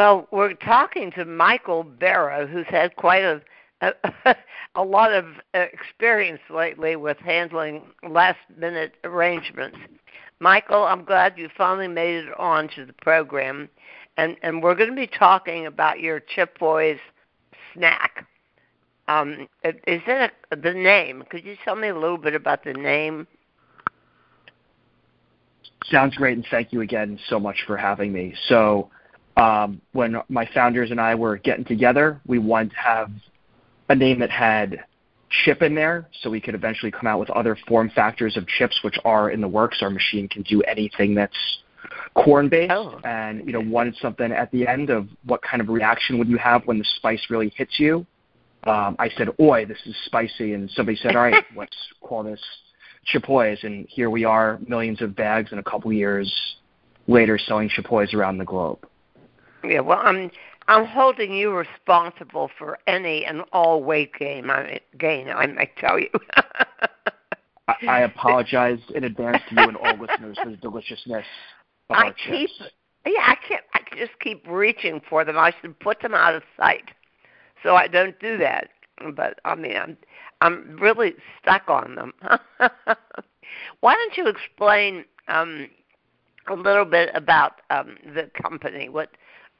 Well, we're talking to Michael Barra, who's had quite a a, a lot of experience lately with handling last minute arrangements. Michael, I'm glad you finally made it on to the program, and and we're going to be talking about your Chipoys snack. Um, is it a, the name? Could you tell me a little bit about the name? Sounds great, and thank you again so much for having me. So, um, when my founders and I were getting together, we wanted to have a name that had chip in there so we could eventually come out with other form factors of chips which are in the works. Our machine can do anything that's corn based oh. and you know wanted something at the end of what kind of reaction would you have when the spice really hits you. Um, I said, "Oi, this is spicy," and somebody said, "All right, let's call this Chipoys." And here we are, millions of bags, and a couple years later, selling Chipoys around the globe. Yeah, well, I'm I'm holding you responsible for any and all weight gain. I gain. I might tell you. I, I apologize in advance to you and all listeners for the deliciousness of I our keep, chips. yeah, I can't. I just keep reaching for them. I should put them out of sight, so I don't do that. But I mean, I'm I'm really stuck on them. Why don't you explain um, a little bit about um, the company? What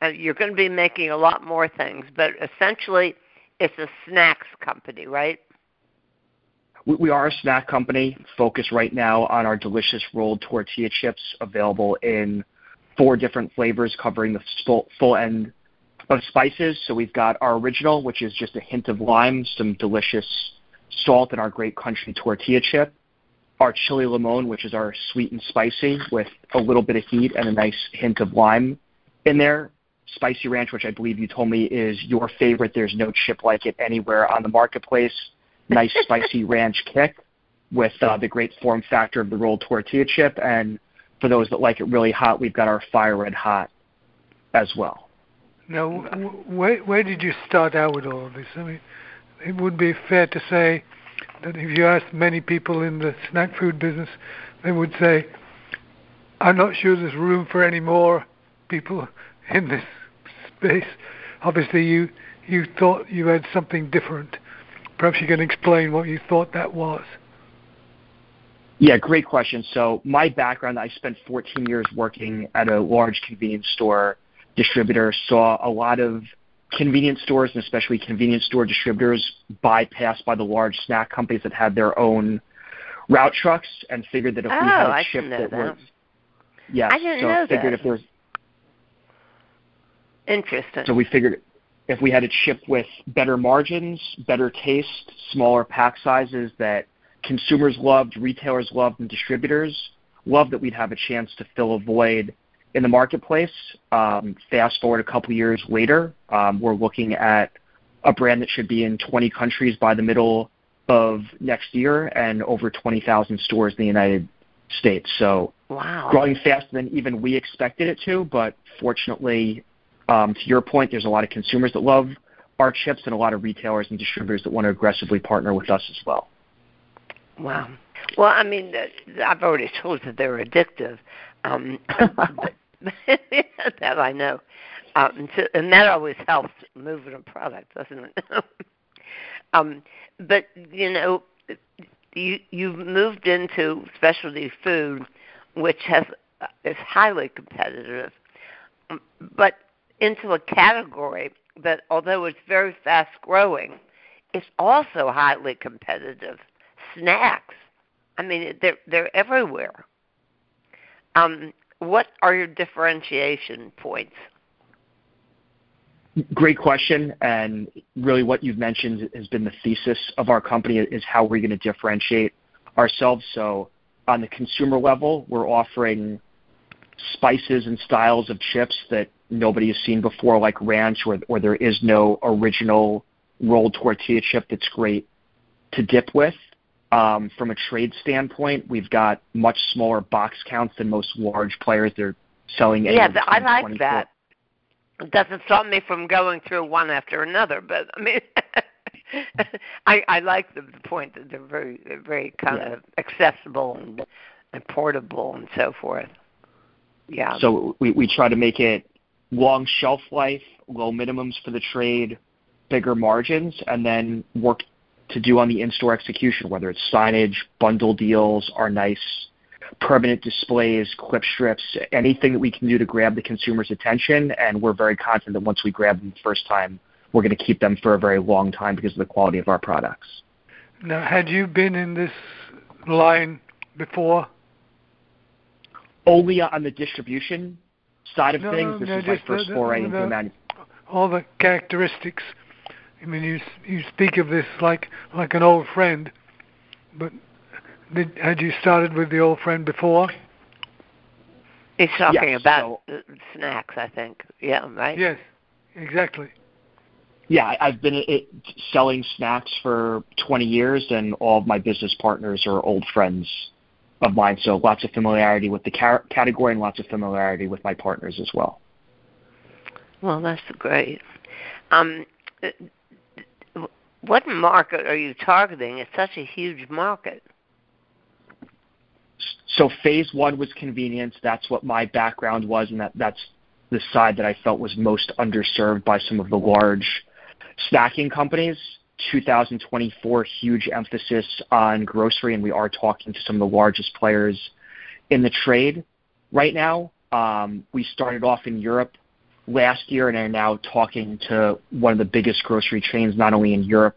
uh, you're going to be making a lot more things, but essentially, it's a snacks company, right? We, are a snack company focused right now on our delicious rolled tortilla chips, available in four different flavors, covering the full, full end of spices. So we've got our original, which is just a hint of lime, some delicious salt, and our great country tortilla chip. Our chili limon, which is our sweet and spicy with a little bit of heat and a nice hint of lime in there. Spicy Ranch, which I believe you told me is your favorite. There's no chip like it anywhere on the marketplace. Nice spicy ranch kick with uh, the great form factor of the rolled tortilla chip. And for those that like it really hot, we've got our fire red hot as well. Now, where, where did you start out with all of this? I mean, it would be fair to say that if you asked many people in the snack food business, they would say, I'm not sure there's room for any more people in this space. Obviously, you you thought you had something different. Perhaps you can explain what you thought that was. Yeah, great question. So my background, I spent 14 years working at a large convenience store distributor, saw a lot of convenience stores and especially convenience store distributors bypassed by the large snack companies that had their own route trucks and figured that if oh, we had a I chip that, that was yeah, I didn't so know figured that. if there's Interesting. so we figured if we had a chip with better margins, better taste, smaller pack sizes that consumers loved, retailers loved, and distributors loved, that we'd have a chance to fill a void in the marketplace. Um, fast forward a couple years later, um, we're looking at a brand that should be in 20 countries by the middle of next year and over 20,000 stores in the United States. So wow. growing faster than even we expected it to, but fortunately, um, to your point, there's a lot of consumers that love our chips and a lot of retailers and distributors that want to aggressively partner with us as well. Wow. Well, I mean, I've already told you they're addictive. Um, but, that I know. Um, to, and that always helps moving a product, doesn't it? um, but you know, you you've moved into specialty food, which has is highly competitive, but into a category that, although it's very fast growing, is also highly competitive. Snacks. I mean, they're they're everywhere. Um, what are your differentiation points? Great question, and really what you've mentioned has been the thesis of our company is how we're going to differentiate ourselves. So on the consumer level, we're offering spices and styles of chips that nobody has seen before, like ranch, or, or there is no original rolled tortilla chip that's great to dip with. Um, from a trade standpoint, we've got much smaller box counts than most large players. They're selling. Yeah, I like 24 that. It doesn't stop me from going through one after another, but I mean, I I like the, the point that they're very they're very kind Yeah. of accessible and, and portable and so forth. Yeah. So we, we try to make it long shelf life, low minimums for the trade, bigger margins, and then work to do on the in-store execution, whether it's signage, bundle deals, our nice permanent displays, clip strips, anything that we can do to grab the consumer's attention. And we're very confident that once we grab them the first time, we're going to keep them for a very long time because of the quality of our products. Now, had you been in this line before? Only on the distribution side of no, things. No, this no, is my first the, foray the, into the manu- All the characteristics. I mean, you you speak of this like like an old friend, but did, had you started with the old friend before? He's talking yes, about so, snacks, I think. Yeah, right. Yes, exactly. Yeah, I've been it, selling snacks for 20 years, and all of my business partners are old friends of mine. So lots of familiarity with the car- category and lots of familiarity with my partners as well. Well, that's great. Um, what market are you targeting? It's such a huge market. So phase one was convenience. That's what my background was, and that, that's the side that I felt was most underserved by some of the large snacking companies. 2024 huge emphasis on grocery, and we are talking to some of the largest players in the trade right now. Um, we started off in Europe last year and are now talking to one of the biggest grocery chains, not only in Europe,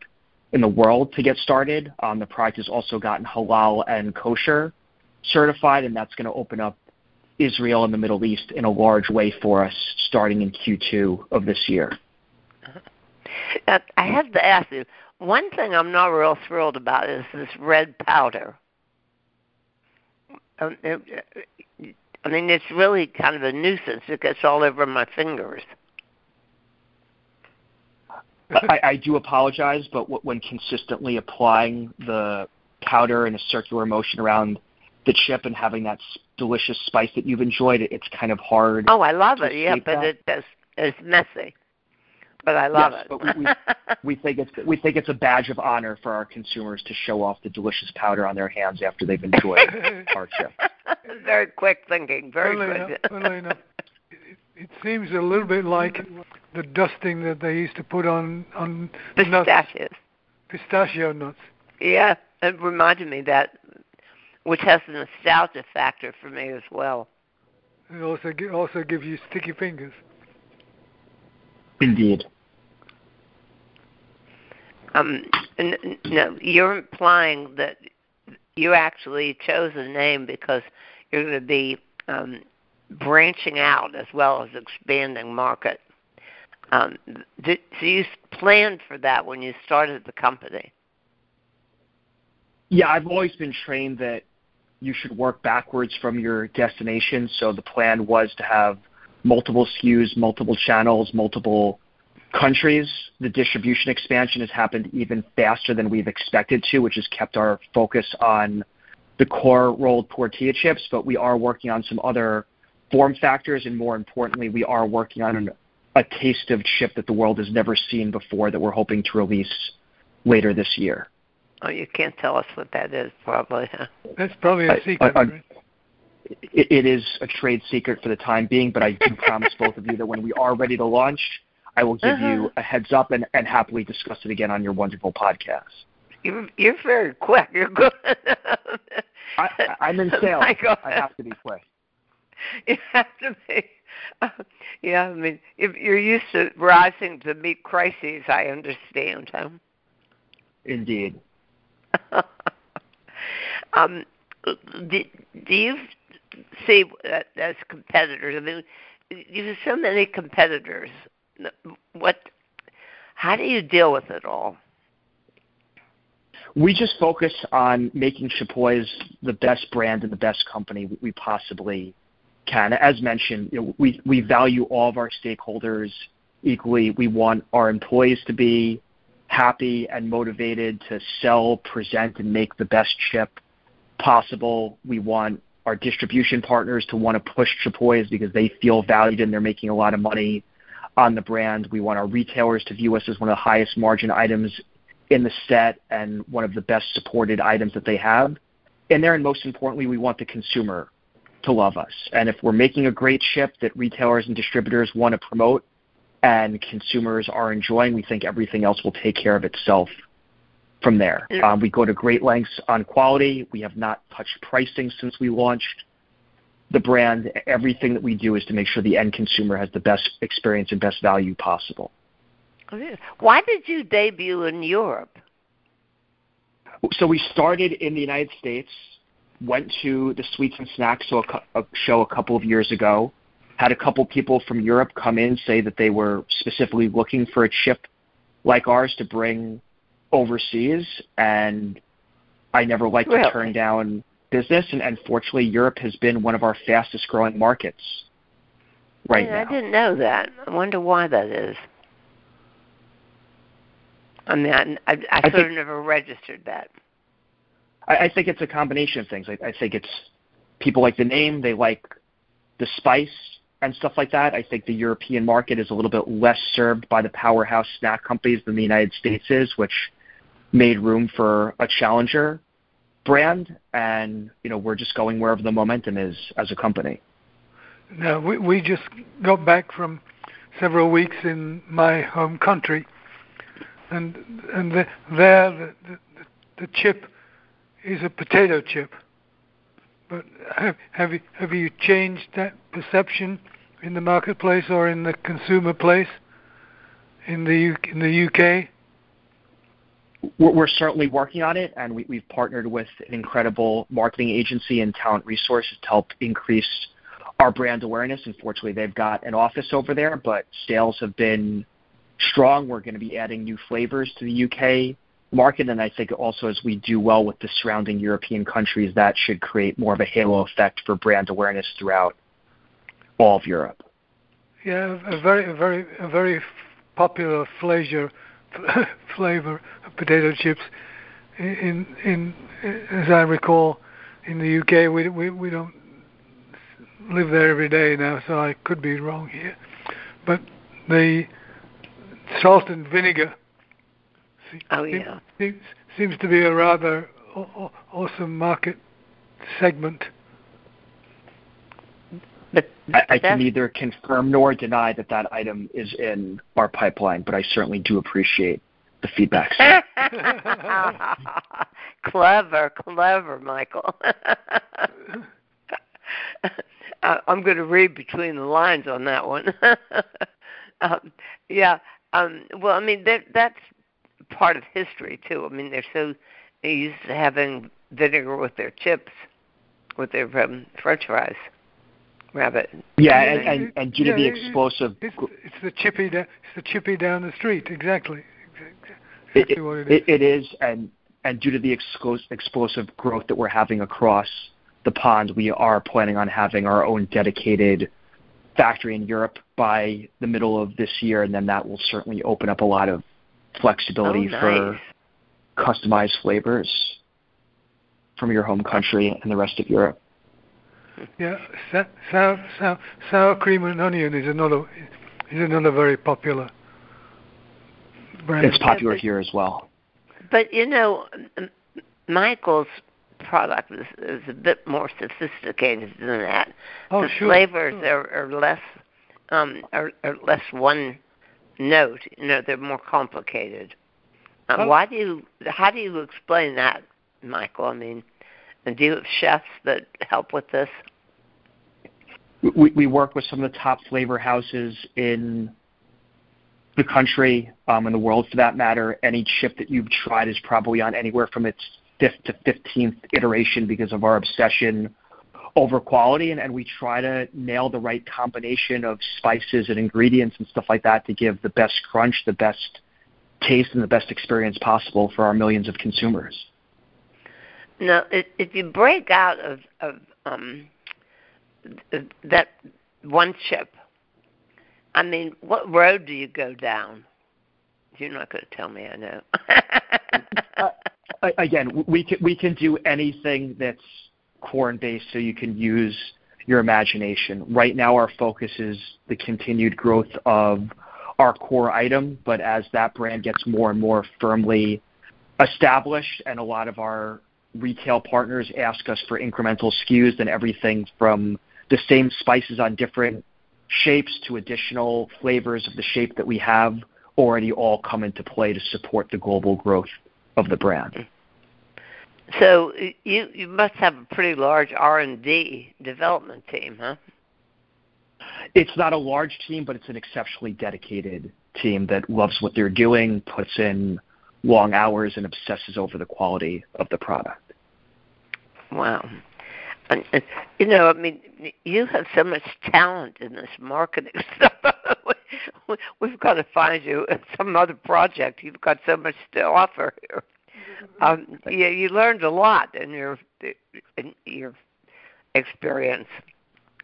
in the world, to get started. Um, the product has also gotten halal and kosher certified, and that's going to open up Israel and the Middle East in a large way for us starting in Q2 of this year. Uh, I have to ask you one thing I'm not real thrilled about is this red powder. Um, it, I mean, it's really kind of a nuisance. It gets all over my fingers. I, I do apologize, but when consistently applying the powder in a circular motion around the chip and having that delicious spice that you've enjoyed, it's kind of hard. Oh, I love it. Yeah, but that. it does. It's messy but I love yes, it. but we, we, we think it's we think it's a badge of honor for our consumers to show off the delicious powder on their hands after they've enjoyed our chip. Very quick thinking. Very funnily quick. Enough, funnily enough, it, it seems a little bit like the dusting that they used to put on on pistachios. Nuts, pistachio nuts. Yeah, it reminded me that, which has a nostalgia factor for me as well. It also also gives you sticky fingers. Indeed. Um, no, you're implying that you actually chose a name because you're going to be um, branching out as well as expanding market. Um, did, so you planned for that when you started the company. Yeah, I've always been trained that you should work backwards from your destination. So the plan was to have multiple SKUs, multiple channels, multiple countries. The distribution expansion has happened even faster than we've expected to, which has kept our focus on the core rolled tortilla chips. But we are working on some other form factors, and more importantly, we are working on an, a taste of chip that the world has never seen before that we're hoping to release later this year. Oh, you can't tell us what that is, probably. Huh? That's probably a secret. I, I, it, it is a trade secret for the time being, but I do promise both of you that when we are ready to launch, I will give uh-huh. you a heads up and, and happily discuss it again on your wonderful podcast. You're, you're very quick. You're good. I, I'm in sales. I have to be quick. You have to be. Uh, yeah, I mean, if you're used to rising to meet crises, I understand. Huh? Indeed. um, do, do you see as competitors? I mean, you have so many competitors. What? How do you deal with it all? We just focus on making Chipoy's the best brand and the best company we possibly can. As mentioned, you know, we we value all of our stakeholders equally. We want our employees to be happy and motivated to sell, present, and make the best chip possible. We want our distribution partners to want to push Chipoy's because they feel valued and they're making a lot of money on the brand. We want our retailers to view us as one of the highest margin items in the set and one of the best supported items that they have. And there, and most importantly, we want the consumer to love us. And if we're making a great chip that retailers and distributors want to promote and consumers are enjoying, we think everything else will take care of itself from there. Um, we go to great lengths on quality. We have not touched pricing since we launched the brand. Everything that we do is to make sure the end consumer has the best experience and best value possible. Oh, Why did you debut in Europe? So we started in the United States, went to the Sweets and Snacks show a, show a couple of years ago, had a couple people from Europe come in say that they were specifically looking for a chip like ours to bring overseas, and I never like really? to turn down business. And, and fortunately, Europe has been one of our fastest growing markets right yeah, now. I didn't know that. I wonder why that is. I mean, I, I, I, I sort of never registered that. I, I think it's a combination of things. I, I think it's people like the name, they like the spice and stuff like that. I think the European market is a little bit less served by the powerhouse snack companies than the United States is, which made room for a challenger brand. And you know, we're just going wherever the momentum is as a company. Now, we, we just got back from several weeks in my home country, and and the, there the, the the chip is a potato chip. But have have you have you changed that perception in the marketplace or in the consumer place in the in the UK? We're certainly working on it, and we, we've partnered with an incredible marketing agency and talent resources to help increase our brand awareness. Unfortunately, they've got an office over there, but sales have been strong. We're going to be adding new flavors to the UK market, and I think also as we do well with the surrounding European countries, that should create more of a halo effect for brand awareness throughout all of Europe. Yeah, a very, very, a very popular flavor, flavor of potato chips. In, in, as I recall, in the UK, we we we don't live there every day now, so I could be wrong here. But the salt and vinegar. Oh yeah. Seems, seems to be a rather awesome market segment. But I, I can neither confirm nor deny that that item is in our pipeline, but I certainly do appreciate the feedback. clever, clever, Michael. I'm going to read between the lines on that one. um, yeah, um, well, I mean that that's part of history too. I mean they're so used to having vinegar with their chips, with their um, French fries. Rabbit. Yeah, and, and, and due to the explosive. It's, it's the chippy. It's the chippy down the street. Exactly. Exactly it, what it is. It, it is, and and due to the explosive growth that we're having across the pond, we are planning on having our own dedicated factory in Europe by the middle of this year, and then that will certainly open up a lot of flexibility oh, nice. for customized flavors from your home country and the rest of Europe. Yeah, sour, sour, sour cream and onion is another is another very popular brand. It's popular here as well. But you know, Michael's product is, is a bit more sophisticated than that. Oh, the sure. flavors sure. are, are less um, are, are less one note. You know, they're more complicated. Um, oh. Why do you? How do you explain that, Michael? I mean, do you have chefs that help with this? We, we work with some of the top flavor houses in the country, um, in the world for that matter. Any chip that you've tried is probably on anywhere from its fifth to 15th iteration because of our obsession over quality and, and we try to nail the right combination of spices and ingredients and stuff like that to give the best crunch, the best taste and the best experience possible for our millions of consumers. Now, if you break out of, of um, that one chip, I mean, what road do you go down? You're not going to tell me, I know. uh, again, we can we can do anything that's corn based, so you can use your imagination. Right now, our focus is the continued growth of our core item, but as that brand gets more and more firmly established, and a lot of our retail partners ask us for incremental SKUs, and everything from the same spices on different shapes to additional flavors of the shape that we have already all come into play to support the global growth of the brand. So you you must have a pretty large R and D development team, huh? It's not a large team, but it's an exceptionally dedicated team that loves what they're doing, puts in long hours, and obsesses over the quality of the product. Wow. And, and you know, I mean, you have so much talent in this marketing stuff. We've got to find you some other project. You've got so much to offer here. Um, yeah, you learned a lot in your in your experience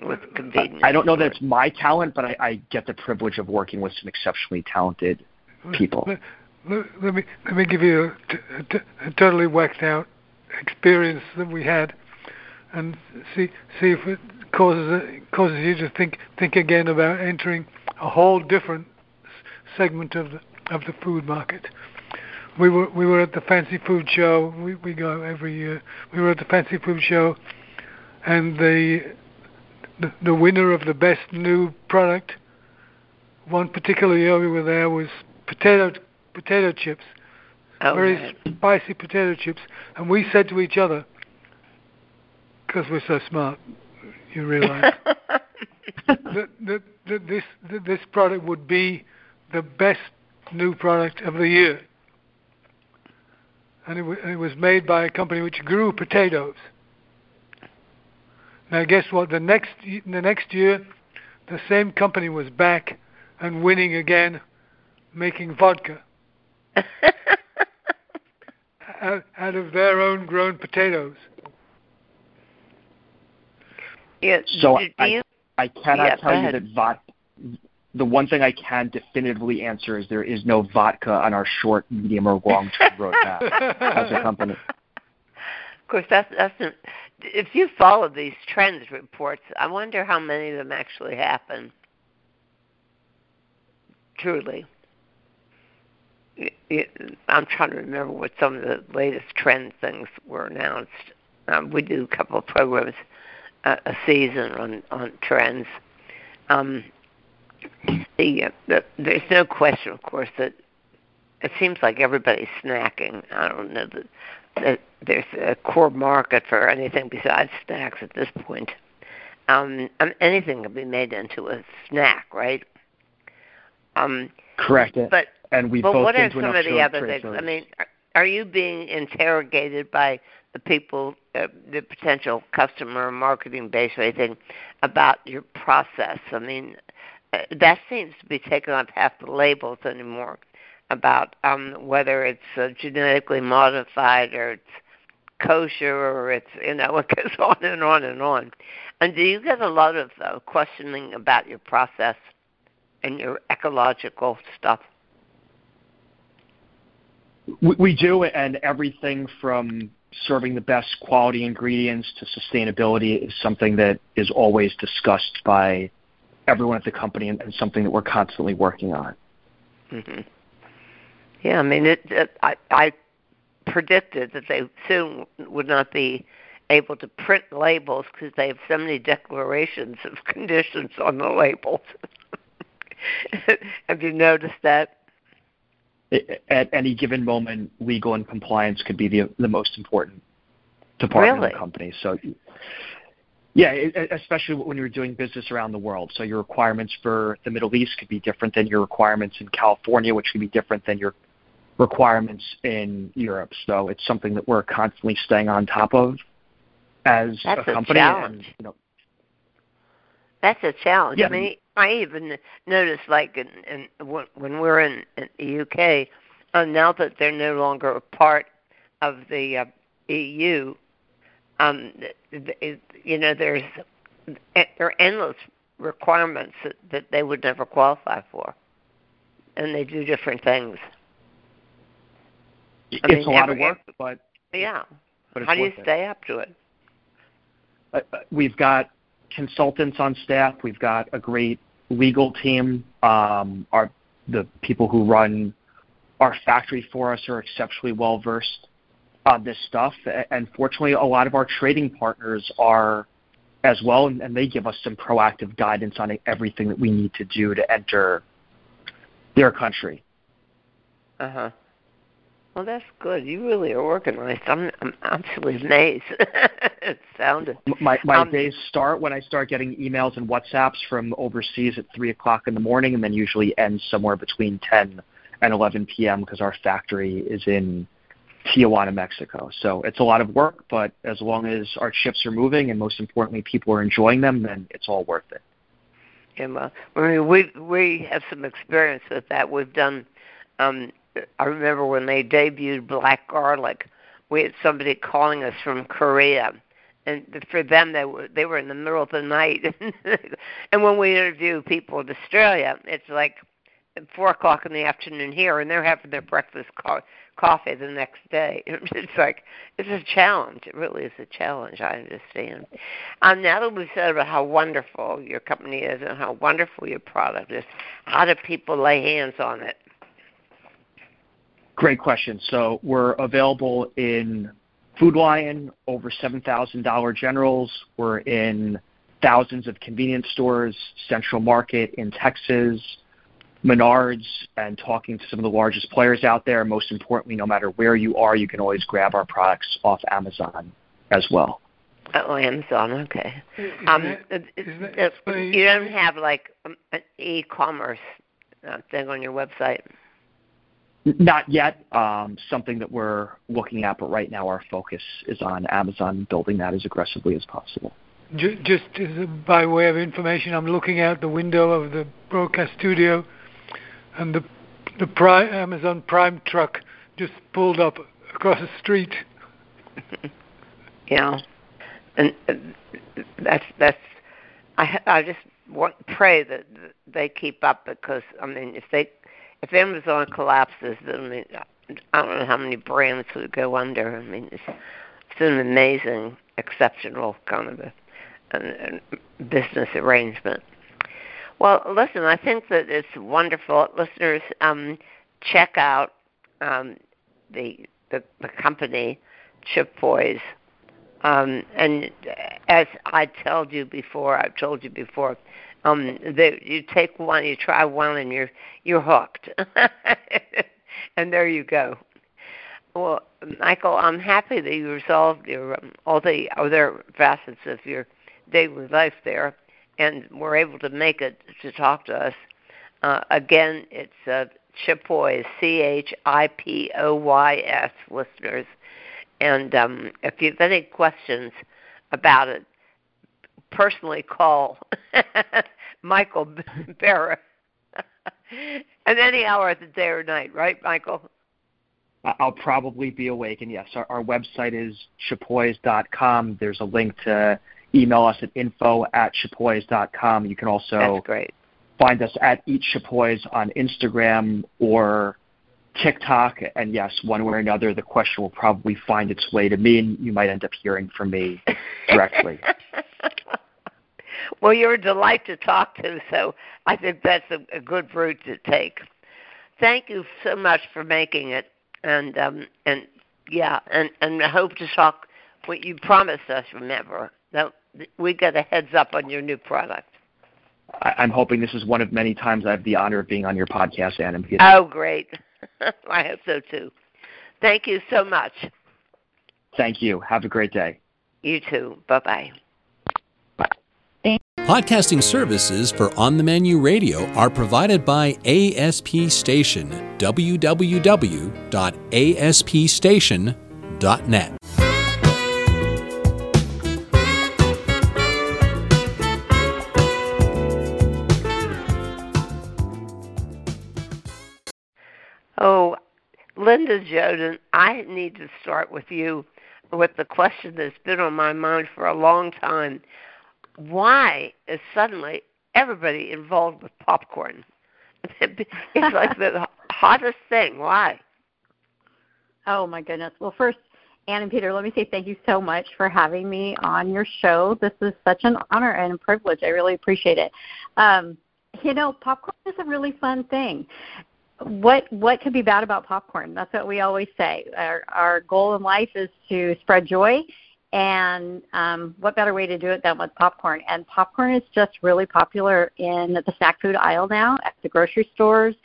with convenience. I don't know that it's my talent, but I, I get the privilege of working with some exceptionally talented people. Let, me let me give you a, totally whacked out experience that we had, and see see if it causes it causes you to think think again about entering a whole different segment of the of the food market. We were we were at the fancy food show. We we go every year. We were at the fancy food show, and the the, the winner of the best new product, one particular year we were there was potato potato chips, oh, very man. spicy potato chips, and we said to each other, because we're so smart, you realize that, that, that this that this product would be the best new product of the year, and it, w- it was made by a company which grew potatoes. Now, guess what? The next the next year, the same company was back and winning again, making vodka out, out of their own grown potatoes. yeah, So do, do I- you, I cannot Yeah, tell you that vodka. The one thing I can definitively answer is there is no vodka on our short, medium, or long-term roadmap as a company. Of course, that's that's an, if you follow these trends reports, I wonder how many of them actually happen. Truly, Y- I'm trying to remember what some of the latest trend things were announced. Um, we do a couple of programs uh, a season on on trends. Um, the, uh, the there's no question, of course, that it seems like everybody's snacking. I don't know that that there's a core market for anything besides snacks at this point. Um, um, anything can be made into a snack, right? Um, Correct. but and we've but both what are some of the other things? I mean, are, are you being interrogated by the people, uh, the potential customer marketing base or anything about your process? I mean, uh, that seems to be taking up half the labels anymore about um, whether it's uh, genetically modified or it's kosher or it's you know it goes on and on and on. And do you get a lot of uh, questioning about your process and your ecological stuff? We, do, and everything from serving the best quality ingredients to sustainability is something that is always discussed by everyone at the company and, and something that we're constantly working on. hmm Yeah, I mean, it, it, I, I predicted that they soon would not be able to print labels because they have so many declarations of conditions on the labels. have you noticed that? At any given moment, legal and compliance could be the the most important department of Really? the company. So, yeah, especially when you're doing business around the world. So your requirements for the Middle East could be different than your requirements in California, which could be different than your requirements in Europe. So it's something that we're constantly staying on top of as That's a a company. challenge. And, you know, That's a challenge. Yeah. I mean, I even noticed, like, in, in when when we're in, in the UK, uh, now that they're no longer a part of the uh, EU, um, th- th- you know, there's there are endless requirements that, that they would never qualify for, and they do different things. it's mean, a lot every- of work, but Yeah. but it's How do you it. stay up to it? uh, we've got consultants on staff. We've got a great legal team. Um, our the people who run our factory for us are exceptionally well versed on this stuff. And fortunately, a lot of our trading partners are as well, and, and they give us some proactive guidance on everything that we need to do to enter their country. Uh huh. Well, that's good. You really are organized. I'm I'm absolutely amazed. it sounded. My my um, days start when I start getting emails and WhatsApps from overseas at three o'clock in the morning, and then usually end somewhere between ten and eleven p.m. because our factory is in Tijuana, Mexico. So it's a lot of work, but as long as our chips are moving and most importantly people are enjoying them, then it's all worth it. Well, I mean, we we have some experience with that. We've done. Um, I remember when they debuted Black Garlic, we had somebody calling us from Korea, and for them they were they were in the middle of the night. and when we interview people in Australia, it's like four o'clock in the afternoon here, and they're having their breakfast co- coffee the next day. It's like it's a challenge. It really is a challenge. I understand. Um, now that we've said about how wonderful your company is and how wonderful your product is, how do people lay hands on it? Great question. So we're available in Food Lion, over seven thousand Dollar Generals. We're in thousands of convenience stores, Central Market in Texas, Menards and talking to some of the largest players out there. Most importantly, no matter where you are, you can always grab our products off Amazon as well. Oh, Amazon, okay. Um, that, you don't have like um, an e-commerce uh, thing on your website. Not yet. Um, something that we're looking at, but right now our focus is on Amazon, building that as aggressively as possible. Just by way of information, I'm looking out the window of the broadcast studio and the the Prime, Amazon Prime truck just pulled up across the street. yeah, and that's that's I I just want pray that they keep up because I mean if they if Amazon collapses, then I mean I don't know how many brands would go under. I mean it's it's an amazing, exceptional kind of a, a, a business arrangement. Well, listen, I think that it's wonderful. Listeners, um, check out um, the, the the company Chipoys. Um, and as I told you before, I've told you before, um, that you take one, you try one, and you're you're hooked. and there you go. Well, Michael, I'm happy that you resolved your um, all the other facets of your daily life there and were able to make it to talk to us. Uh, again, it's uh, Chipoys, C H I P O Y S, listeners. And um, if you have any questions about it, personally call Michael Barra. at any hour of the day or night, right, Michael? I'll probably be awake. And yes, our, our website is chipoys.com. There's a link to email us at info at chipoys.com. You can also find us at Eat Chipoys on Instagram or TikTok. And yes, one way or another, the question will probably find its way to me, and you might end up hearing from me directly. well, you're a delight to talk to, so I think that's a, a good route to take. Thank you so much for making it, and um, and yeah, and and I hope to talk what you promised us. Remember that we get a heads up on your new product. I'm hoping this is one of many times I have the honor of being on your podcast, and Oh, great. I hope so too. Thank you so much. Thank you. Have a great day. You too. Bye bye. Podcasting services for On the Menu Radio are provided by ASP Station, www.aspstation.net. Oh, Linda Joden, I need to start with you with the question that's been on my mind for a long time. Why is suddenly everybody involved with popcorn? it's like the hottest thing. Why? Oh my goodness. Well, first, Ann and Peter, let me say thank you so much for having me on your show. This is such an honor and privilege. I really appreciate it. Um, you know, popcorn is a really fun thing what what could be bad about popcorn? That's what we always say. Our our goal in life is to spread joy, and um, what better way to do it than with popcorn? And popcorn is just really popular in the snack food aisle now at the grocery stores.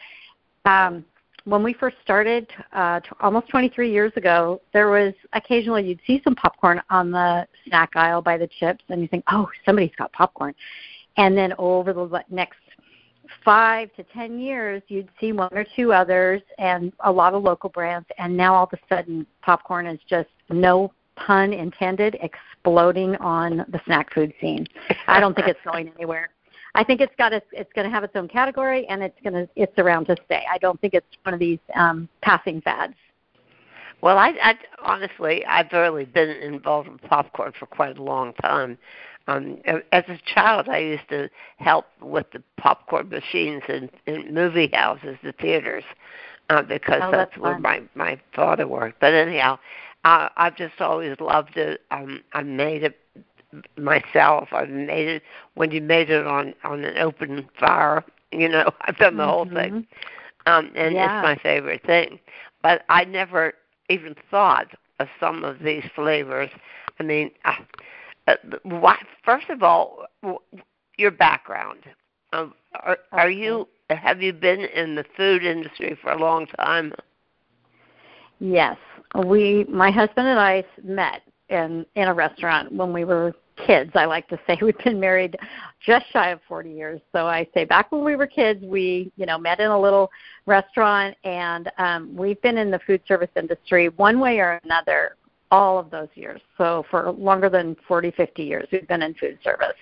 Um, when we first started uh, t- almost 23 years ago, there was occasionally you'd see some popcorn on the snack aisle by the chips, and you think, oh, somebody's got popcorn. And then over the next five to ten years, you'd see one or two others and a lot of local brands, and now all of a sudden, popcorn is just no pun intended exploding on the snack food scene. I don't think it's going anywhere. I think it's got its, it's going to have its own category, and it's going to it's around to stay. I don't think it's one of these um, passing fads. Well, I, I honestly, I've really been involved in popcorn for quite a long time. Um, as a child, I used to help with the popcorn machines in, in movie houses, the theaters, uh, because oh, that's, that's where my my father worked. But anyhow, uh, I've just always loved it. Um, I made it myself. I've made it when you made it on on an open fire. You know, I've done the mm-hmm. whole thing, um, and yeah. it's my favorite thing. But I never even thought of some of these flavors. I mean, uh, uh, why, first of all, your background. Um, are, are you have you been in the food industry for a long time? Yes, we my husband and I met in in a restaurant when we were kids. I like to say we've been married just shy of 40 years. So I say back when we were kids, we, you know, met in a little restaurant and um we've been in the food service industry one way or another all of those years. So for longer than 40, 50 years we've been in food service.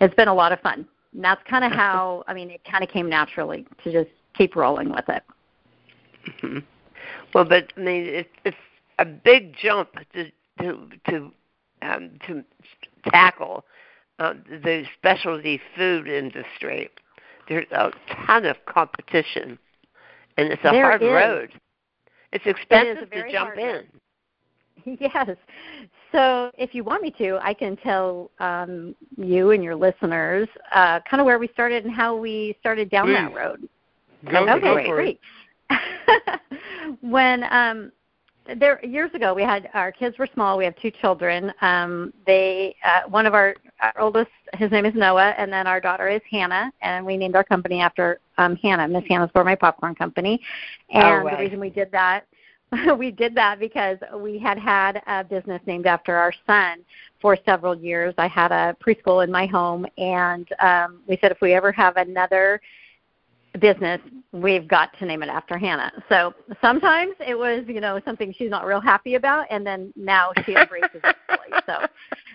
It's been a lot of fun. And that's kind of how, I mean, it kind of came naturally to just keep rolling with it. Mm-hmm. Well, but I mean, it's, it's a big jump to to to um, to tackle uh, the specialty food industry. There's a ton of competition, and it's a there hard is. road. It's expensive it to jump in. Yes. So if you want me to, I can tell um, you and your listeners uh, kind of where we started and how we started down Please. that road. Go, okay, go great, it. great. when um, there years ago, we had our kids were small. We have two children. Um, they uh, one of our, our oldest, his name is Noah, and then our daughter is Hannah, and we named our company after um, Hannah, Miss Hannah's Gourmet Popcorn Company. And Oh, the reason we did that we did that because we had had a business named after our son for several years. I had a preschool in my home, and um, we said if we ever have another business, we've got to name it after Hannah. So sometimes it was, you know, something she's not real happy about, and then now she embraces it fully. So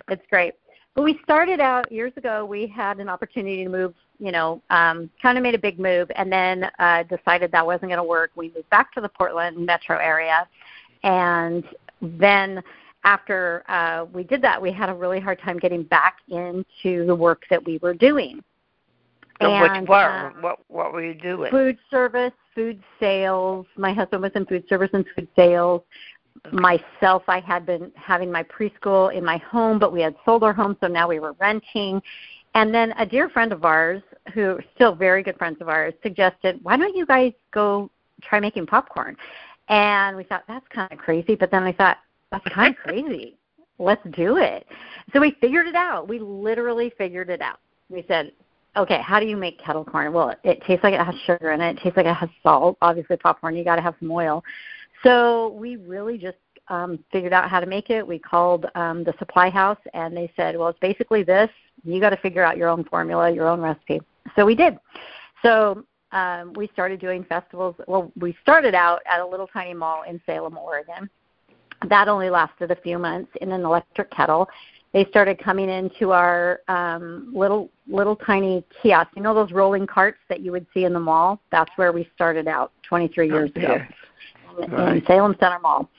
it's great. But we started out years ago. We had an opportunity to move, you know, um, kind of made a big move, and then uh, decided that wasn't going to work. We moved back to the Portland metro area, and then after uh, we did that, we had a really hard time getting back into the work that we were doing. And And, which were uh, what what were you doing? Food service, food sales. My husband was in food service and food sales. Myself, I had been having my preschool in my home, but we had sold our home, so now we were renting. And then a dear friend of ours, who still very good friends of ours, suggested, "Why don't you guys go try making popcorn?" And we thought that's kind of crazy, but then I thought that's kind of crazy. Let's do it. So we figured it out. We literally figured it out. We said, okay, how do you make kettle corn? Well, it tastes like it has sugar in it. It tastes like it has salt. Obviously, popcorn, you got to have some oil. So we really just um, figured out how to make it. We called um, the supply house, and they said, well, it's basically this. You got to figure out your own formula, your own recipe. So we did. So um, we started doing festivals. Well, we started out at a little tiny mall in Salem, Oregon. That only lasted a few months in an electric kettle. They started coming into our um, little little tiny kiosks. You know those rolling carts that you would see in the mall? That's where we started out 23 years ago dear. in Right. Salem Center Mall.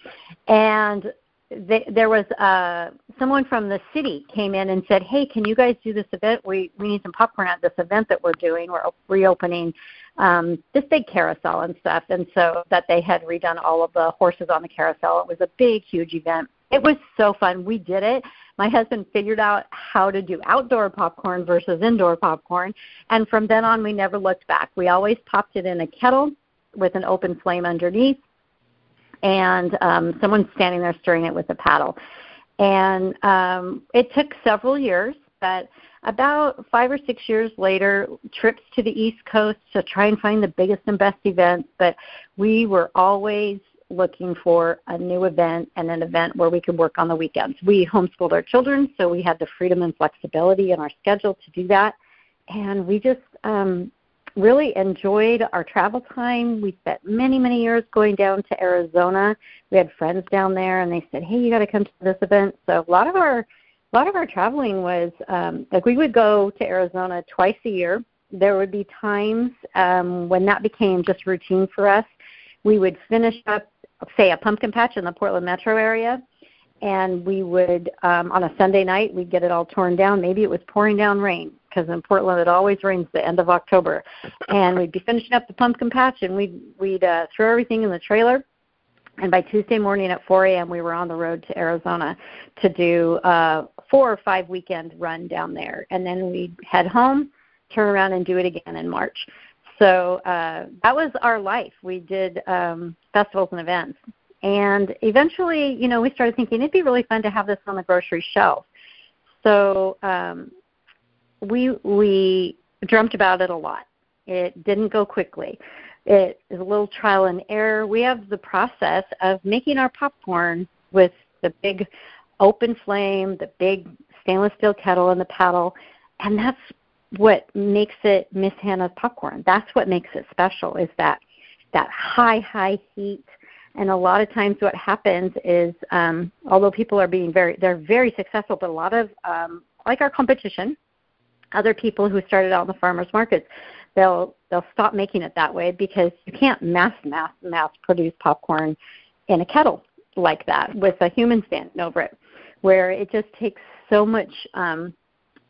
And they, there was uh, someone from the city came in and said, "Hey, can you guys do this event? We we need some popcorn at this event that we're doing. We're reopening um, this big carousel and stuff." And so that they had redone all of the horses on the carousel. It was a big, huge event. It was so fun. We did it. My husband figured out how to do outdoor popcorn versus indoor popcorn, and from then on, we never looked back. We always popped it in a kettle with an open flame underneath, and um, someone standing there stirring it with a paddle. And um, it took several years, but about five or six years later, trips to the East Coast to try and find the biggest and best events. But we were always looking for a new event and an event where we could work on the weekends. We homeschooled our children, so we had the freedom and flexibility in our schedule to do that. And we just um, really enjoyed our travel time. We spent many, many years going down to Arizona. We had friends down there, and they said, "Hey, you got to come to this event." So a lot of our a lot of our traveling was um, like we would go to Arizona twice a year. There would be times um, when that became just routine for us. We would finish up, say, a pumpkin patch in the Portland metro area, and we would um, on a Sunday night we'd get it all torn down. Maybe it was pouring down rain because in Portland it always rains the end of October, and we'd be finishing up the pumpkin patch and we'd we'd uh, throw everything in the trailer and by Tuesday morning at 4 a.m., we were on the road to Arizona to do a four or five weekend run down there. And then we'd head home, turn around, and do it again in March. So uh, that was our life. We did um, festivals and events. And eventually, you know, we started thinking it'd be really fun to have this on the grocery shelf. So um, we we dreamt about it a lot. It didn't go quickly. It is a little trial and error. We have the process of making our popcorn with the big open flame, the big stainless steel kettle, and the paddle, and that's what makes it Miss Hannah's popcorn. That's what makes it special. Is that that high, high heat. And a lot of times, what happens is, um, although people are being very, they're very successful, but a lot of, um, like our competition, other people who started out in the farmers markets, they'll they'll stop making it that way because you can't mass mass mass produce popcorn in a kettle like that with a human standing over it where it just takes so much um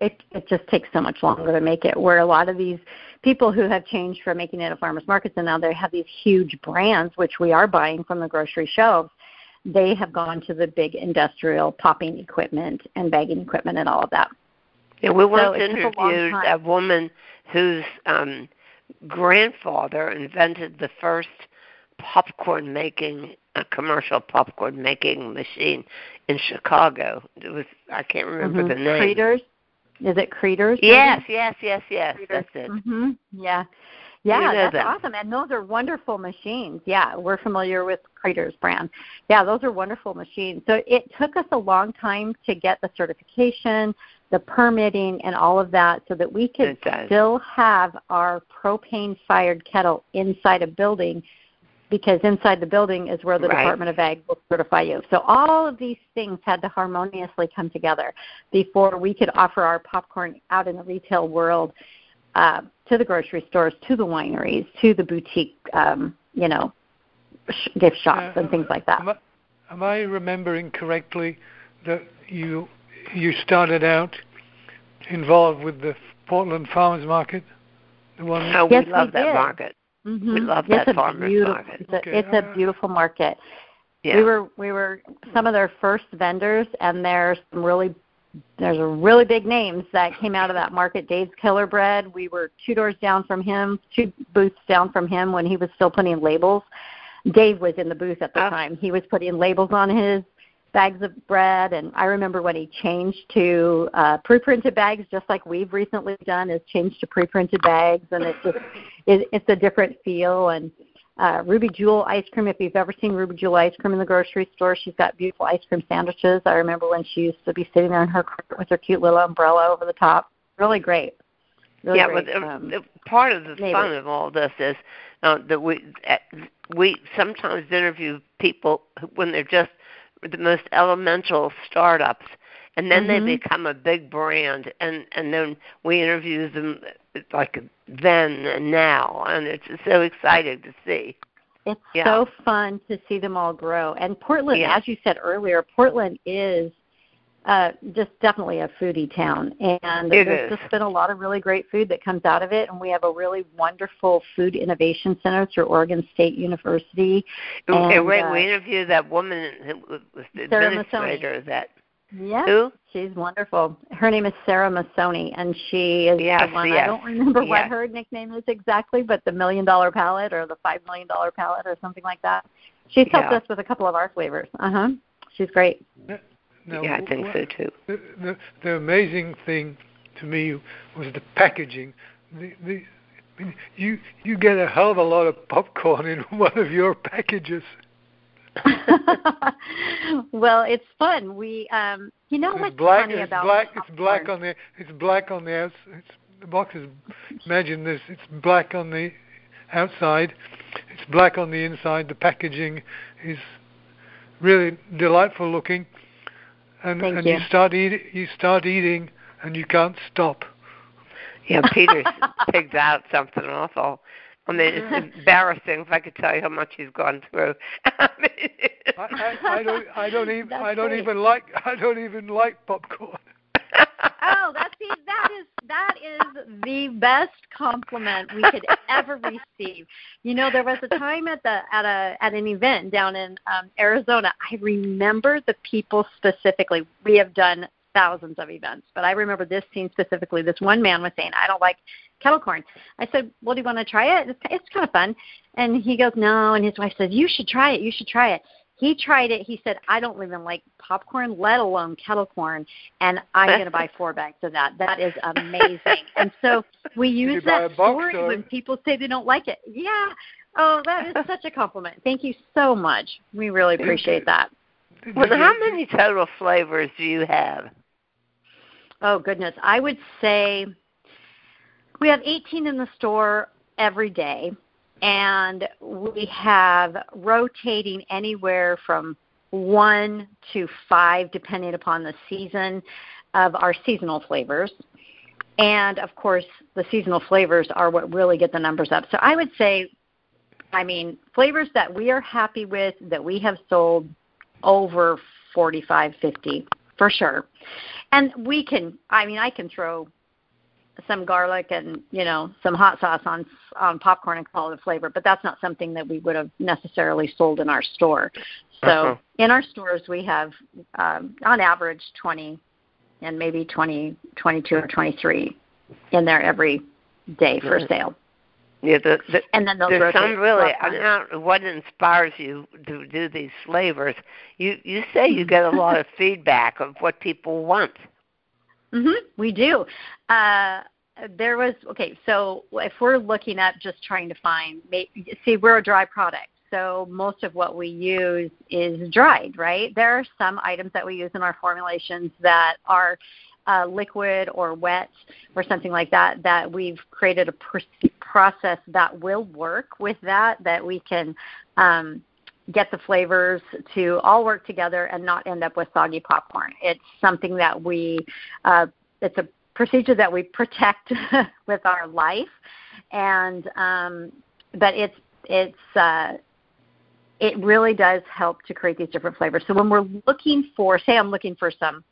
it it just takes so much longer to make it where a lot of these people who have changed from making it at farmers markets and now they have these huge brands which we are buying from the grocery shelves they have gone to the big industrial popping equipment and bagging equipment and all of that yeah, we once so interviewed a, a woman whose um, grandfather invented the first popcorn making a commercial popcorn making machine in Chicago. It was I can't remember mm-hmm. the name. Cretors. Is it Cretors? Yes, yes, yes, yes. That's it. Mm-hmm. Yeah. Yeah, that's them. awesome. And those are wonderful machines. Yeah, we're familiar with Cretors brand. Yeah, those are wonderful machines. So it took us a long time to get the certification, the permitting and all of that so that we could still have our propane fired kettle inside a building because inside the building is where the right. Department of Ag will certify you. So all of these things had to harmoniously come together before we could offer our popcorn out in the retail world uh, to the grocery stores, to the wineries, to the boutique, um, you know, sh- gift shops uh, and things like that. Am I, am I remembering correctly that you you started out involved with the Portland Farmers Market? The one oh, yes, we love we that did. market. Mm-hmm. We love it's that farmers market. It's, a, okay. it's a beautiful market. Yeah. We were we were some of their first vendors, and there's some really there's a really big names that came out of that market. Dave's Killer Bread. We were two doors down from him, two booths down from him when he was still putting labels. Dave was in the booth at the oh. time. He was putting labels on his bags of bread and I remember when he changed to uh pre-printed bags just like we've recently done is changed to pre-printed bags and it's just it, it's a different feel. And uh Ruby Jewel ice cream if you've ever seen Ruby Jewel ice cream in the grocery store she's got beautiful ice cream sandwiches. I remember when she used to be sitting there in her cart with her cute little umbrella over the top. Really great. Really yeah great, but um, part of the neighbors. fun of all this is uh, that we uh, we sometimes interview people when they're just the most elemental startups and then mm-hmm. they become a big brand and and then we interview them like then and now and it's so exciting to see it's yeah. so fun to see them all grow and portland yeah. as you said earlier portland is uh, just definitely a foodie town, and it there's is. just been a lot of really great food that comes out of it. And we have a really wonderful food innovation center through Oregon State University. And, and wait, uh, we interviewed that woman who was the Sarah administrator Masoni. that Yeah. Who? She's wonderful. Her name is Sarah Masoni, and she is Yes, the one. yes, I don't remember what her nickname is exactly, but the million dollar palate or the five million dollar palate or something like that. She's helped Yeah. us with a couple of our flavors. Uh huh. She's great. Now, yeah, I think so too. The, the, the amazing thing to me was the packaging. The, the, I mean, you you get a hell of a lot of popcorn in one of your packages. well, it's fun. We, um, you know it's what's black. funny It's about black. It's black on the. It's black on the. It's, the box is. Imagine this. It's black on the outside. It's black on the inside. The packaging is really delightful looking. And Thank and you. start eating. You start eating, and you can't stop. Yeah, Peter's picked out something awful. I mean, it's embarrassing if I could tell you how much he's gone through. I mean, I, I, I don't. I don't even. That's I don't great. even like. I don't even like popcorn. Oh, that's the, that is that is the best compliment we could ever receive. You know, there was a time at the at a at an event down in um, Arizona. I remember the people specifically. We have done thousands of events, but I remember this scene specifically. This one man was saying, "I don't like kettle corn." I said, "Well, do you want to try it? It's, it's kind of fun." And he goes, "No." And his wife says, "You should try it. You should try it." He tried it. He said, "I don't even like popcorn, let alone kettle corn, and I'm going to buy four bags of that. That is amazing." and so we use that box story when people say they don't like it. Yeah. Oh, that is such a compliment. Thank you so much. We really appreciate that. Well, how many total flavors do you have? Oh goodness, I would say we have 18 in the store every day, and we have rotating anywhere from one to five, depending upon the season, of our seasonal flavors. And of course, the seasonal flavors are what really get the numbers up. So I would say, I mean, flavors that we are happy with that we have sold over 45, 50 for sure. And we can, I mean, I can throw some garlic and you know some hot sauce on on popcorn and call it a flavor, but that's not something that we would have necessarily sold in our store. So Uh-huh. in our stores, we have um, on average 20 and maybe 20, 22 or 23 in there every day for Right. sale. Yeah, the, the, And then those there's some really. I throughout mean, time. I don't- what inspires you to do these flavors? You you say you get a lot of feedback of what people want. Hmm we do. Uh, there was okay. So if we're looking at just trying to find, see, we're a dry product, so most of what we use is dried. Right? There are some items that we use in our formulations that are uh, liquid or wet or something like that. That we've created a pr- process that will work with that. That we can. Um, get the flavors to all work together and not end up with soggy popcorn. It's something that we, uh, it's a procedure that we protect with our life, and um, but it's it's uh, it really does help to create these different flavors. So when we're looking for, say, I'm looking for some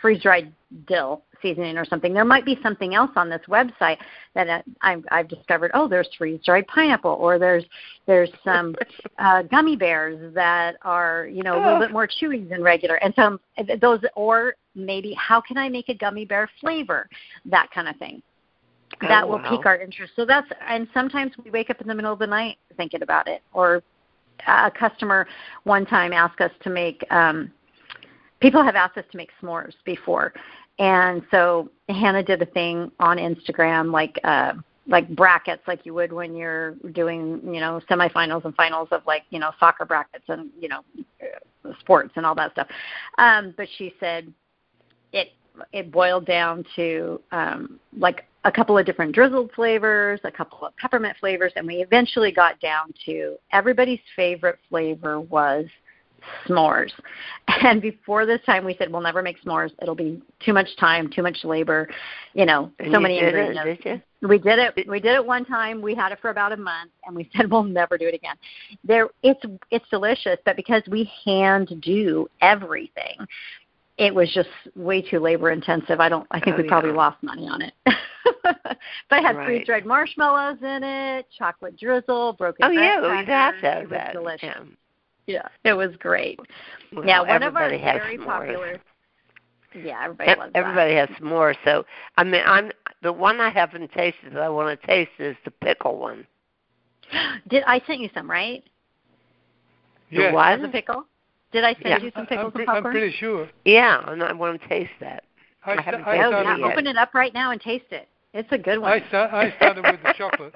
freeze dried dill seasoning or something. There might be something else on this website that uh, I've, I've discovered. Oh, there's freeze dried pineapple, or there's there's some uh, gummy bears that are you know a little bit more chewy than regular, and some those or maybe how can I make a gummy bear flavor, that kind of thing. That Oh, will wow. pique our interest. So that's and sometimes we wake up in the middle of the night thinking about it, or a customer one time asked us to make. Um, people have asked us to make s'mores before, and so Hannah did a thing on Instagram like uh, like brackets, like you would when you're doing you know semifinals and finals of like you know soccer brackets and you know uh, sports and all that stuff. Um, but she said it it boiled down to um, like a couple of different drizzled flavors, a couple of peppermint flavors, and we eventually got down to everybody's favorite flavor was s'mores. And before this time, we said we'll never make s'mores. It'll be too much time, too much labor, you know, And so many did it, ingredients. did? We did it. We did it one time. We had it for about a month, and we said we'll never do it again. There, it's it's delicious, but because we hand do everything, it was just way too labor intensive. I don't. I think Oh, we probably lost money on it. but it had Right. freeze dried marshmallows in it, chocolate drizzle, broken Oh yeah, you'd have to have was that. delicious. Yeah. Yeah, it was great. Well, yeah, one of our very s'mores. popular. Yeah, everybody Ev- loves that. Has s'mores. So I mean, I'm the one I haven't tasted that I want to taste is the pickle one. Did I sent you some right? The Yes. what? As a pickle. Did I send Yeah. you some I'm, pre- and I'm pretty sure. Yeah, and I want to taste that. I, I haven't I tasted started yeah, yet. open it up right now and taste it. It's a good one. I, sta- I started with the chocolate,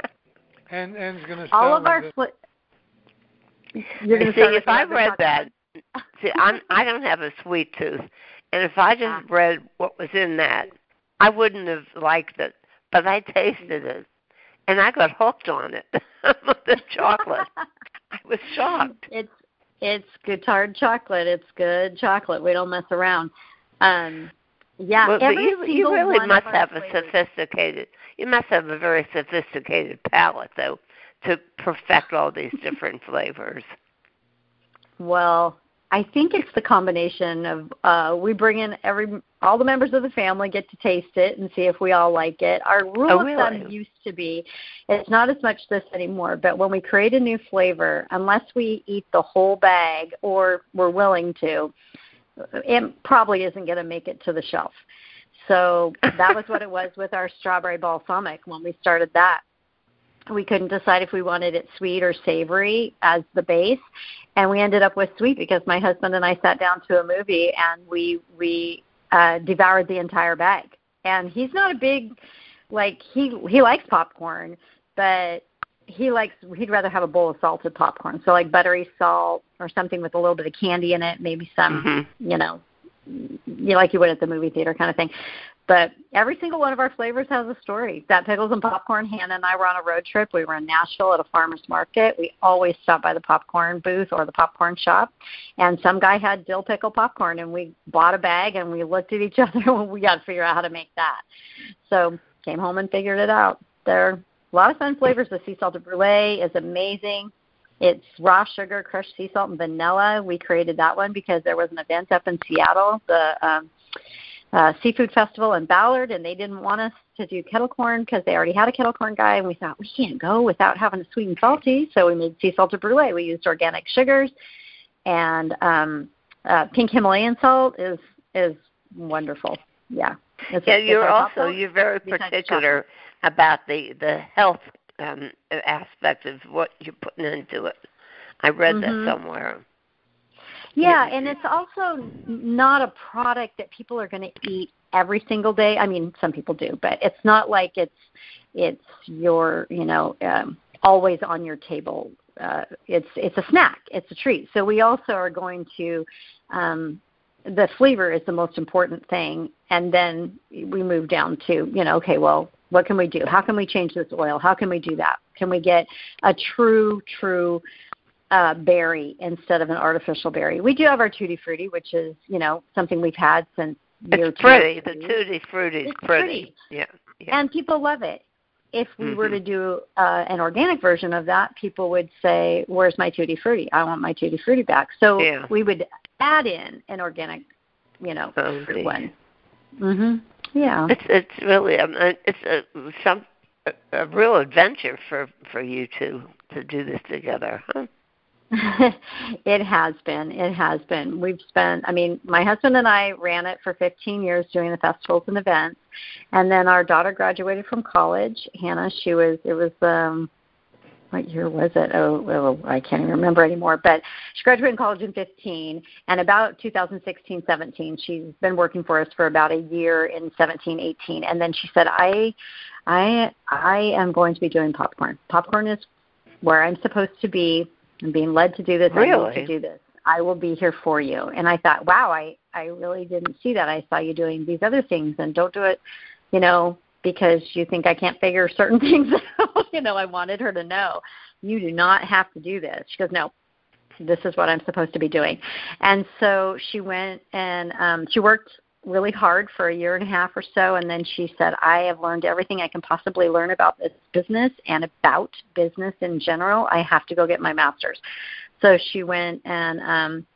and and's going to start All of with our the, You're gonna see, if I read that, see, I'm I don't have a sweet tooth, and if I just Ah. read what was in that, I wouldn't have liked it. But I tasted it, and I got hooked on it. the chocolate. I was shocked. It's it's good hard chocolate. It's good chocolate. We don't mess around. Um, yeah, well, every you you really must have a sophisticated. You must have a very sophisticated palate, though, to perfect all these different flavors. Well, I think it's the combination of uh we bring in every all the members of the family get to taste it and see if we all like it. Our rule Oh, of thumb really? used to be it's not as much this anymore, but when we create a new flavor, unless we eat the whole bag or we're willing to, it probably isn't going to make it to the shelf. So that was what it was with our strawberry balsamic when we started that. We couldn't decide if we wanted it sweet or savory as the base, and we ended up with sweet because my husband and I sat down to a movie and we we uh devoured the entire bag. And he's not a big like he he likes popcorn, but he likes he'd rather have a bowl of salted popcorn. So like buttery salt or something with a little bit of candy in it, maybe some hmm you know, you like you would at the movie theater kind of thing. But every single one of our flavors has a story. That pickles and popcorn. Hannah and I were on a road trip. We were in Nashville at a farmer's market. We always stop by the popcorn booth or the popcorn shop, and some guy had dill pickle popcorn, and we bought a bag and we looked at each other and we got to figure out how to make that. So came home and figured it out. There are a lot of fun flavors. The sea salted brulee is amazing. It's raw sugar, crushed sea salt, and vanilla. We created that one because there was an event up in Seattle, the um, uh, seafood festival in Ballard, and they didn't want us to do kettle corn because they already had a kettle corn guy, and we thought we can't go without having a sweet and salty, so we made sea salted brulee. We used organic sugars, and um, uh, pink Himalayan salt is is wonderful. Yeah. It's, Yeah, it's you're also you're very particular about the the health um aspect of what you're putting into it. I read Mhm. that somewhere. Yeah, and it's also not a product that people are going to eat every single day. I mean, some people do, but it's not like it's it's your you know um, always on your table. Uh, it's it's a snack. It's a treat. So we also are going to um, the flavor is the most important thing, and then we move down to you know okay, well, what can we do? How can we change this oil? How can we do that? Can we get a true true uh, berry instead of an artificial berry. We do have our tutti frutti, which is you know something we've had since year It's pretty. The tutti frutti is pretty. Yeah. Yeah. and people love it. If we were Mhm. to do uh, an organic version of that, people would say, "Where's my tutti frutti? I want my tutti frutti back." So Yeah. we would add in an organic, you know, Oh, fruit one. Mhm. Yeah. It's it's really um, uh, it's a some a, a real adventure for for you two to do this together. Huh? It has been. It has been. We've spent, I mean, my husband and I ran it for 15 years doing the festivals and events. And then our daughter graduated from college. Hannah, she was, it was, um, what year was it? Oh, oh, I can't even remember anymore. But she graduated college in 15, and about 2016, 17, she's been working for us for about a year in 17, 18, and then she said, "I, I, I am going to be doing popcorn. Popcorn is where I'm supposed to be. I'm being led to do this. I Really? need to do this. I will be here for you." And I thought, "Wow, I, I really didn't see that. I saw you doing these other things, and don't do it, you know." because you think I can't figure certain things out. you know, I wanted her to know, you do not have to do this. She goes, no, this is what I'm supposed to be doing. And so she went and um, she worked really hard for a year and a half or so, and then she said, I have learned everything I can possibly learn about this business and about business in general. I have to go get my master's. So she went and um,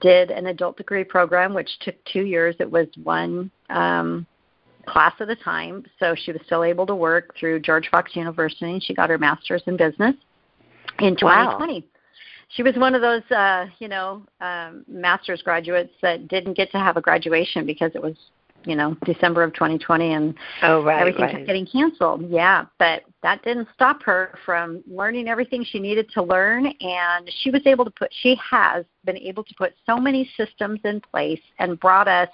did an adult degree program, which took two years. It was one um, class at a time, so she was still able to work through George Fox University. and She got her master's in business in Wow. 2020. she was one of those uh you know um master's graduates that didn't get to have a graduation because it was you know December of 2020 and oh, right, everything right. kept getting canceled. Yeah, but that didn't stop her from learning everything she needed to learn and she was able to put she has been able to put so many systems in place and brought us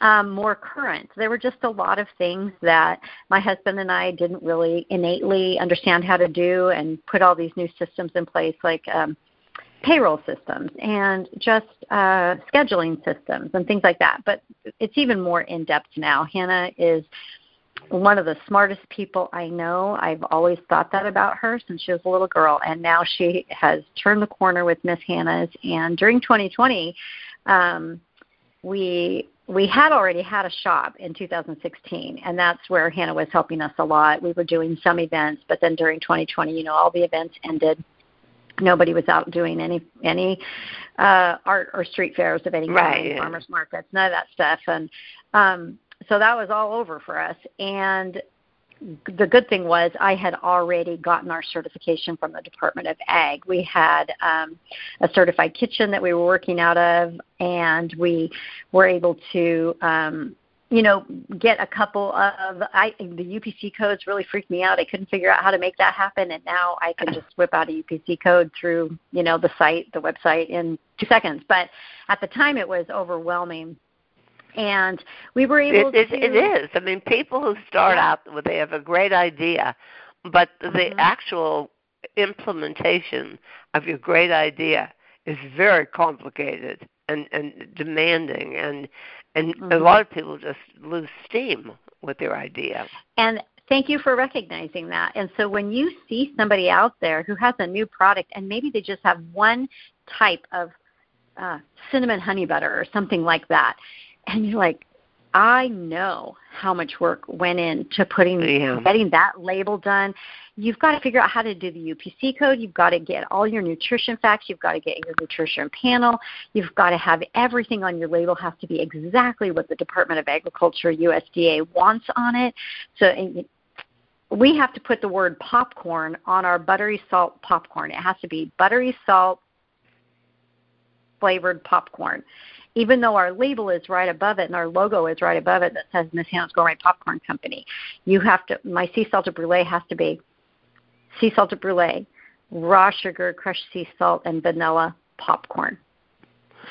um, more current. There were just a lot of things that my husband and I didn't really innately understand how to do, and put all these new systems in place, like um, payroll systems and just uh, scheduling systems and things like that. But it's even more in depth now. Hannah is one of the smartest people I know. I've always thought that about her since she was a little girl, and now she has turned the corner with Miss Hannah's. And during 2020, um, we we had already had a shop in 2016, and that's where Hannah was helping us a lot. We were doing some events, but then during 2020, you know, all the events ended nobody was out doing any any uh art or street fairs of any right, kind, farmers markets, none of that stuff. And um so that was all over for us. And the good thing was I had already gotten our certification from the Department of Ag. We had um, a certified kitchen that we were working out of, and we were able to um, you know, get a couple of I the UPC codes really freaked me out. I couldn't figure out how to make that happen and now I can just whip out a UPC code through, you know, the site, the website in 2 seconds. But at the time it was overwhelming. And we were able it, it, to it is. I mean, people who start Yeah. out with they have a great idea, but the Mhm. actual implementation of your great idea is very complicated and and demanding and and a Mhm. lot of people just lose steam with their idea. And thank you for recognizing that. And so when you see somebody out there who has a new product and maybe they just have one type of uh, cinnamon honey butter or something like that, and you're like, I know how much work went into putting Yeah. getting that label done. You've got to figure out how to do the UPC code. You've got to get all your nutrition facts. You've got to get your nutrition panel. You've got to have everything on your label has to be exactly what the Department of Agriculture USDA wants on it. So we have to put the word popcorn on our buttery salt popcorn. It has to be buttery salt flavored popcorn. Even though our label is right above it and our logo is right above it that says Miss Hannah's Gourmet Popcorn Company, you have to my sea salted brulee has to be sea salted brulee, raw sugar, crushed sea salt, and vanilla popcorn.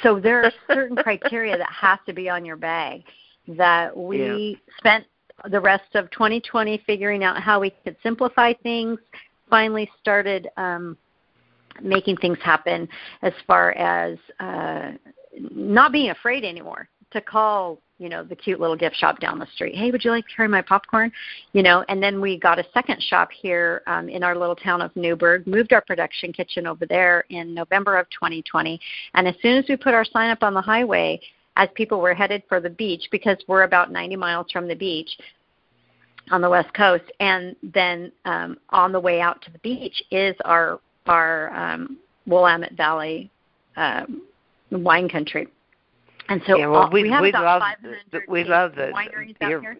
So there are certain criteria that has to be on your bag that we spent the rest of 2020 figuring out how we could simplify things. Finally, started um, making things happen as far as uh, not being afraid anymore to call you know the cute little gift shop down the street. Hey would you like to carry my popcorn? You know and then we got a second shop here um, in our little town of Newberg moved our production kitchen over there in november of 2020 and as soon as we put our sign up on the highway as people were headed for the beach because we're about 90 miles from the beach on the west coast and then um, on the way out to the beach is our our um, willamette valley um, wine country and so yeah, well, all, we, we have we love 500 the, we love the wineries the- out here.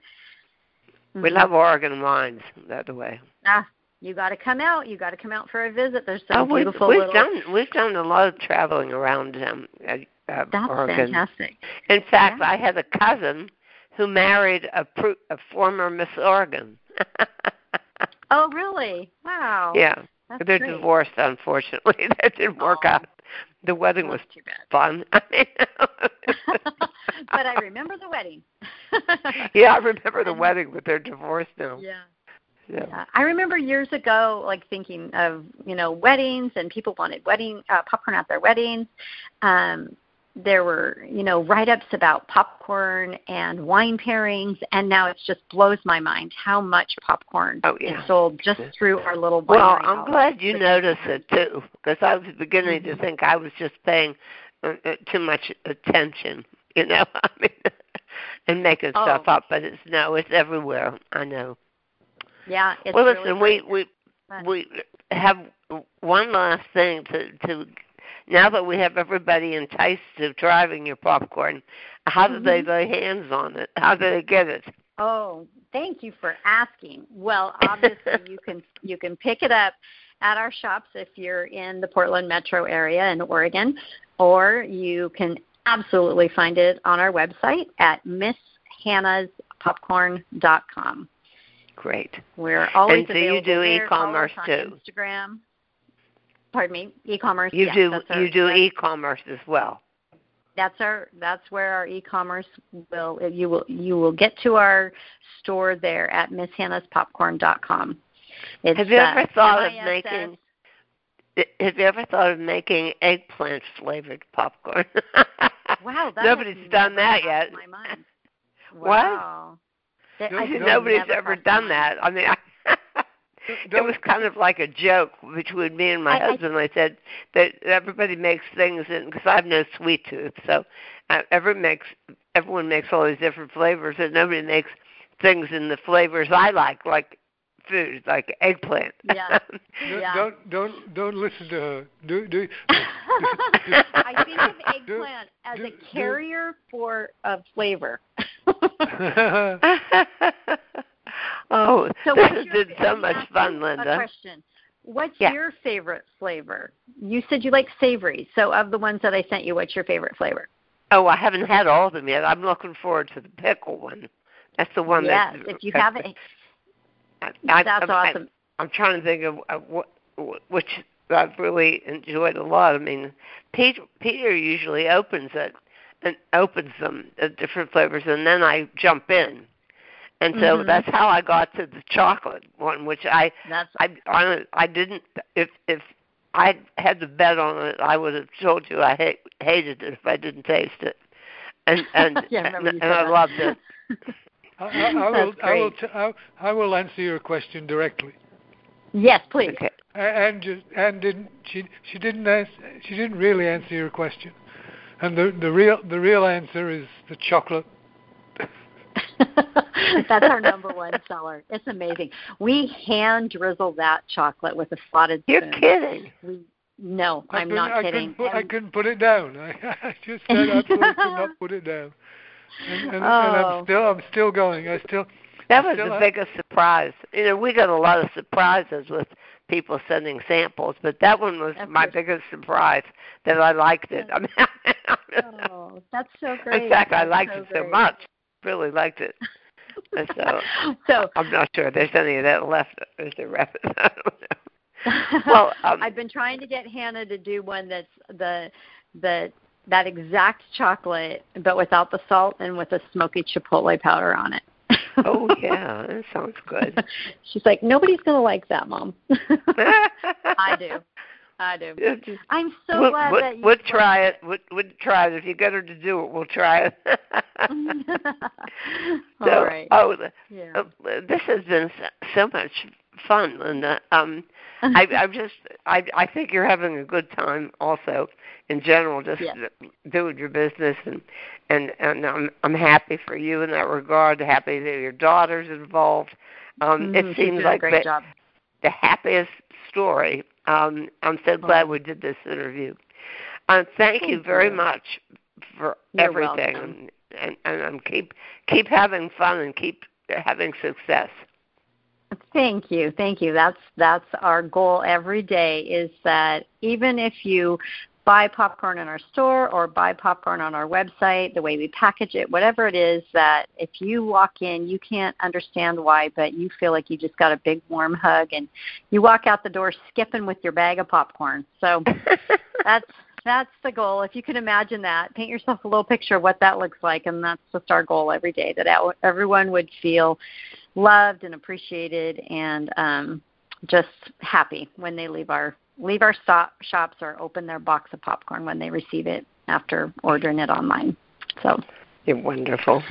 we Mhm. love Oregon wines that way. Ah, you got to come out. You got to come out for a visit. There's some Oh, we've, we've little. done we've done a lot of traveling around um, uh, uh, That's Oregon. fantastic. In fact, Yeah. I had a cousin who married a, pr- a former Miss Oregon. Oh, really? Wow. yeah, That's they're great. divorced. Unfortunately, that didn't work Aw. out. The wedding was too bad. fun. I mean, but I remember the wedding. yeah, I remember the wedding, but they're divorced now. Yeah. Yeah. Yeah. I remember years ago, like thinking of you know weddings, and people wanted wedding uh, popcorn at their weddings. Um, there were you know write-ups about popcorn and wine pairings, and now it just blows my mind how much popcorn Oh, yeah. is sold just through our little. Well, I'm glad you notice it too, because I was beginning Mm-hmm. to think I was just paying uh, uh, too much attention, you know, I mean, and making Oh. stuff up. But it's no, it's everywhere. I know. Yeah. It's well, really listen, we we we have one last thing to to. Now that we have everybody enticed to driving your popcorn, how do they Mhm. lay hands on it? How do they get it? Oh, thank you for asking. Well, obviously you can you can pick it up at our shops if you're in the Portland metro area in Oregon, or you can absolutely find it on our website at Miss Hannah's misshannahspopcorn.com. Great. We're always and so you do e-commerce too. Instagram. Pardon me, e-commerce. You yes, do our, you do e-commerce as well. That's our that's where our e-commerce will you will you will get to our store there at misshannahspopcorn.com. It's, Have you ever uh, thought MISS. of making have you ever thought of making eggplant flavored popcorn? wow, that nobody's done that yet. My mind. What? Wow. That, I No, Nobody's ever done that. I mean, I, it Don't- was kind of like a joke between me and my I- I- husband. I said that everybody makes things, in, because I have no sweet tooth, so uh, every makes everyone makes all these different flavors, and nobody makes things in the flavors I like, like food, like eggplant. Yeah. don't- Yeah. Don't don't don't listen to her. Do do. I think of Do- eggplant as do- a do- carrier for a flavor. Oh, So this has been so much fun, Linda. A question. What's Yeah. your favorite flavor? You said you like savory. So of the ones that I sent you, what's your favorite flavor? Oh, I haven't had all of them yet. I'm looking forward to the pickle one. That's the one yes, that. if you haven't, I, I, that's I, awesome. I'm trying to think of, what, which I've really enjoyed a lot. I mean, Peter, Peter usually opens it and opens them at different flavors, and then I jump in. And so Mhm. that's how I got to the chocolate one, which I That's I I, I didn't if if I had to bet on it, I would have told you I hate, hated it if I didn't taste it, and and Yeah, I remember and, and I loved it. I, I, I will. I will. T- I, I will answer your question directly. yes, please. Okay. And just, and didn't she? She didn't answer. She didn't really answer your question. And the the real the real answer is the chocolate. That's our number one seller. It's amazing. We hand drizzle that chocolate with a slotted You're spoon. kidding. We, no, I I'm couldn't- I kidding. Couldn't put, I couldn't put it down. I, I just said absolutely could not put it down. And, and, and I'm Oh. still I'm still going. I still That was Still the have- biggest surprise. You know, we got a lot of surprises with people sending samples, but that one was Of my course. biggest surprise that I liked it. I mean, Oh, that's so great. in fact, I liked so it so great. much. Really liked it. And so so I'm not sure there's any of that left as the rest. I don't know. Well, um, I've been trying to get Hannah to do one that's the the that exact chocolate, but without the salt and with a smoky chipotle powder on it. oh yeah, that sounds good. She's like, nobody's gonna like that, mom. I do. I do. I'm so we'll, glad we'll, that you. we'll try it. We'll, we'll try it. If you get her to do it, we'll try it. so, All right. Oh, Yeah. uh, this has been so, much fun, Linda. Um, I, I'm just, I, I think you're having a good time, also, in general, just Yes. doing your business, and and and I'm I'm happy for you in that regard. Happy that your daughter's involved. Um, Mhm, it seems like a great the, job. the happiest story. Um, I'm so glad Oh. we did this interview. Uh, thank, you very much for You're everything, welcome. and, and and um, keep keep having fun and keep having success. Thank you. Thank you. That's that's our goal every day is that even if you buy popcorn in our store or buy popcorn on our website, the way we package it, whatever it is that if you walk in, you can't understand why, but you feel like you just got a big warm hug and you walk out the door skipping with your bag of popcorn. So that's that's the goal. If you can imagine that, paint yourself a little picture of what that looks like, and that's just our goal every day. That everyone would feel loved and appreciated, and um, just happy when they leave our leave our stop, shops or open their box of popcorn when they receive it after ordering it online. So You're wonderful.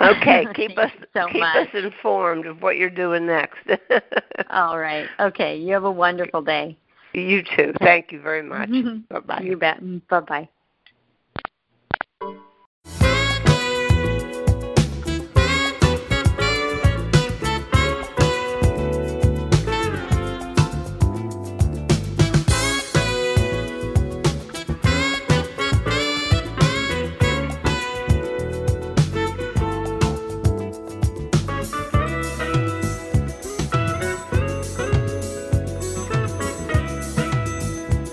Okay, keep us so keep much. us informed of what you're doing next. all right, okay. You have a wonderful day. you too. Thank you very much. bye bye. You bet. Bye bye.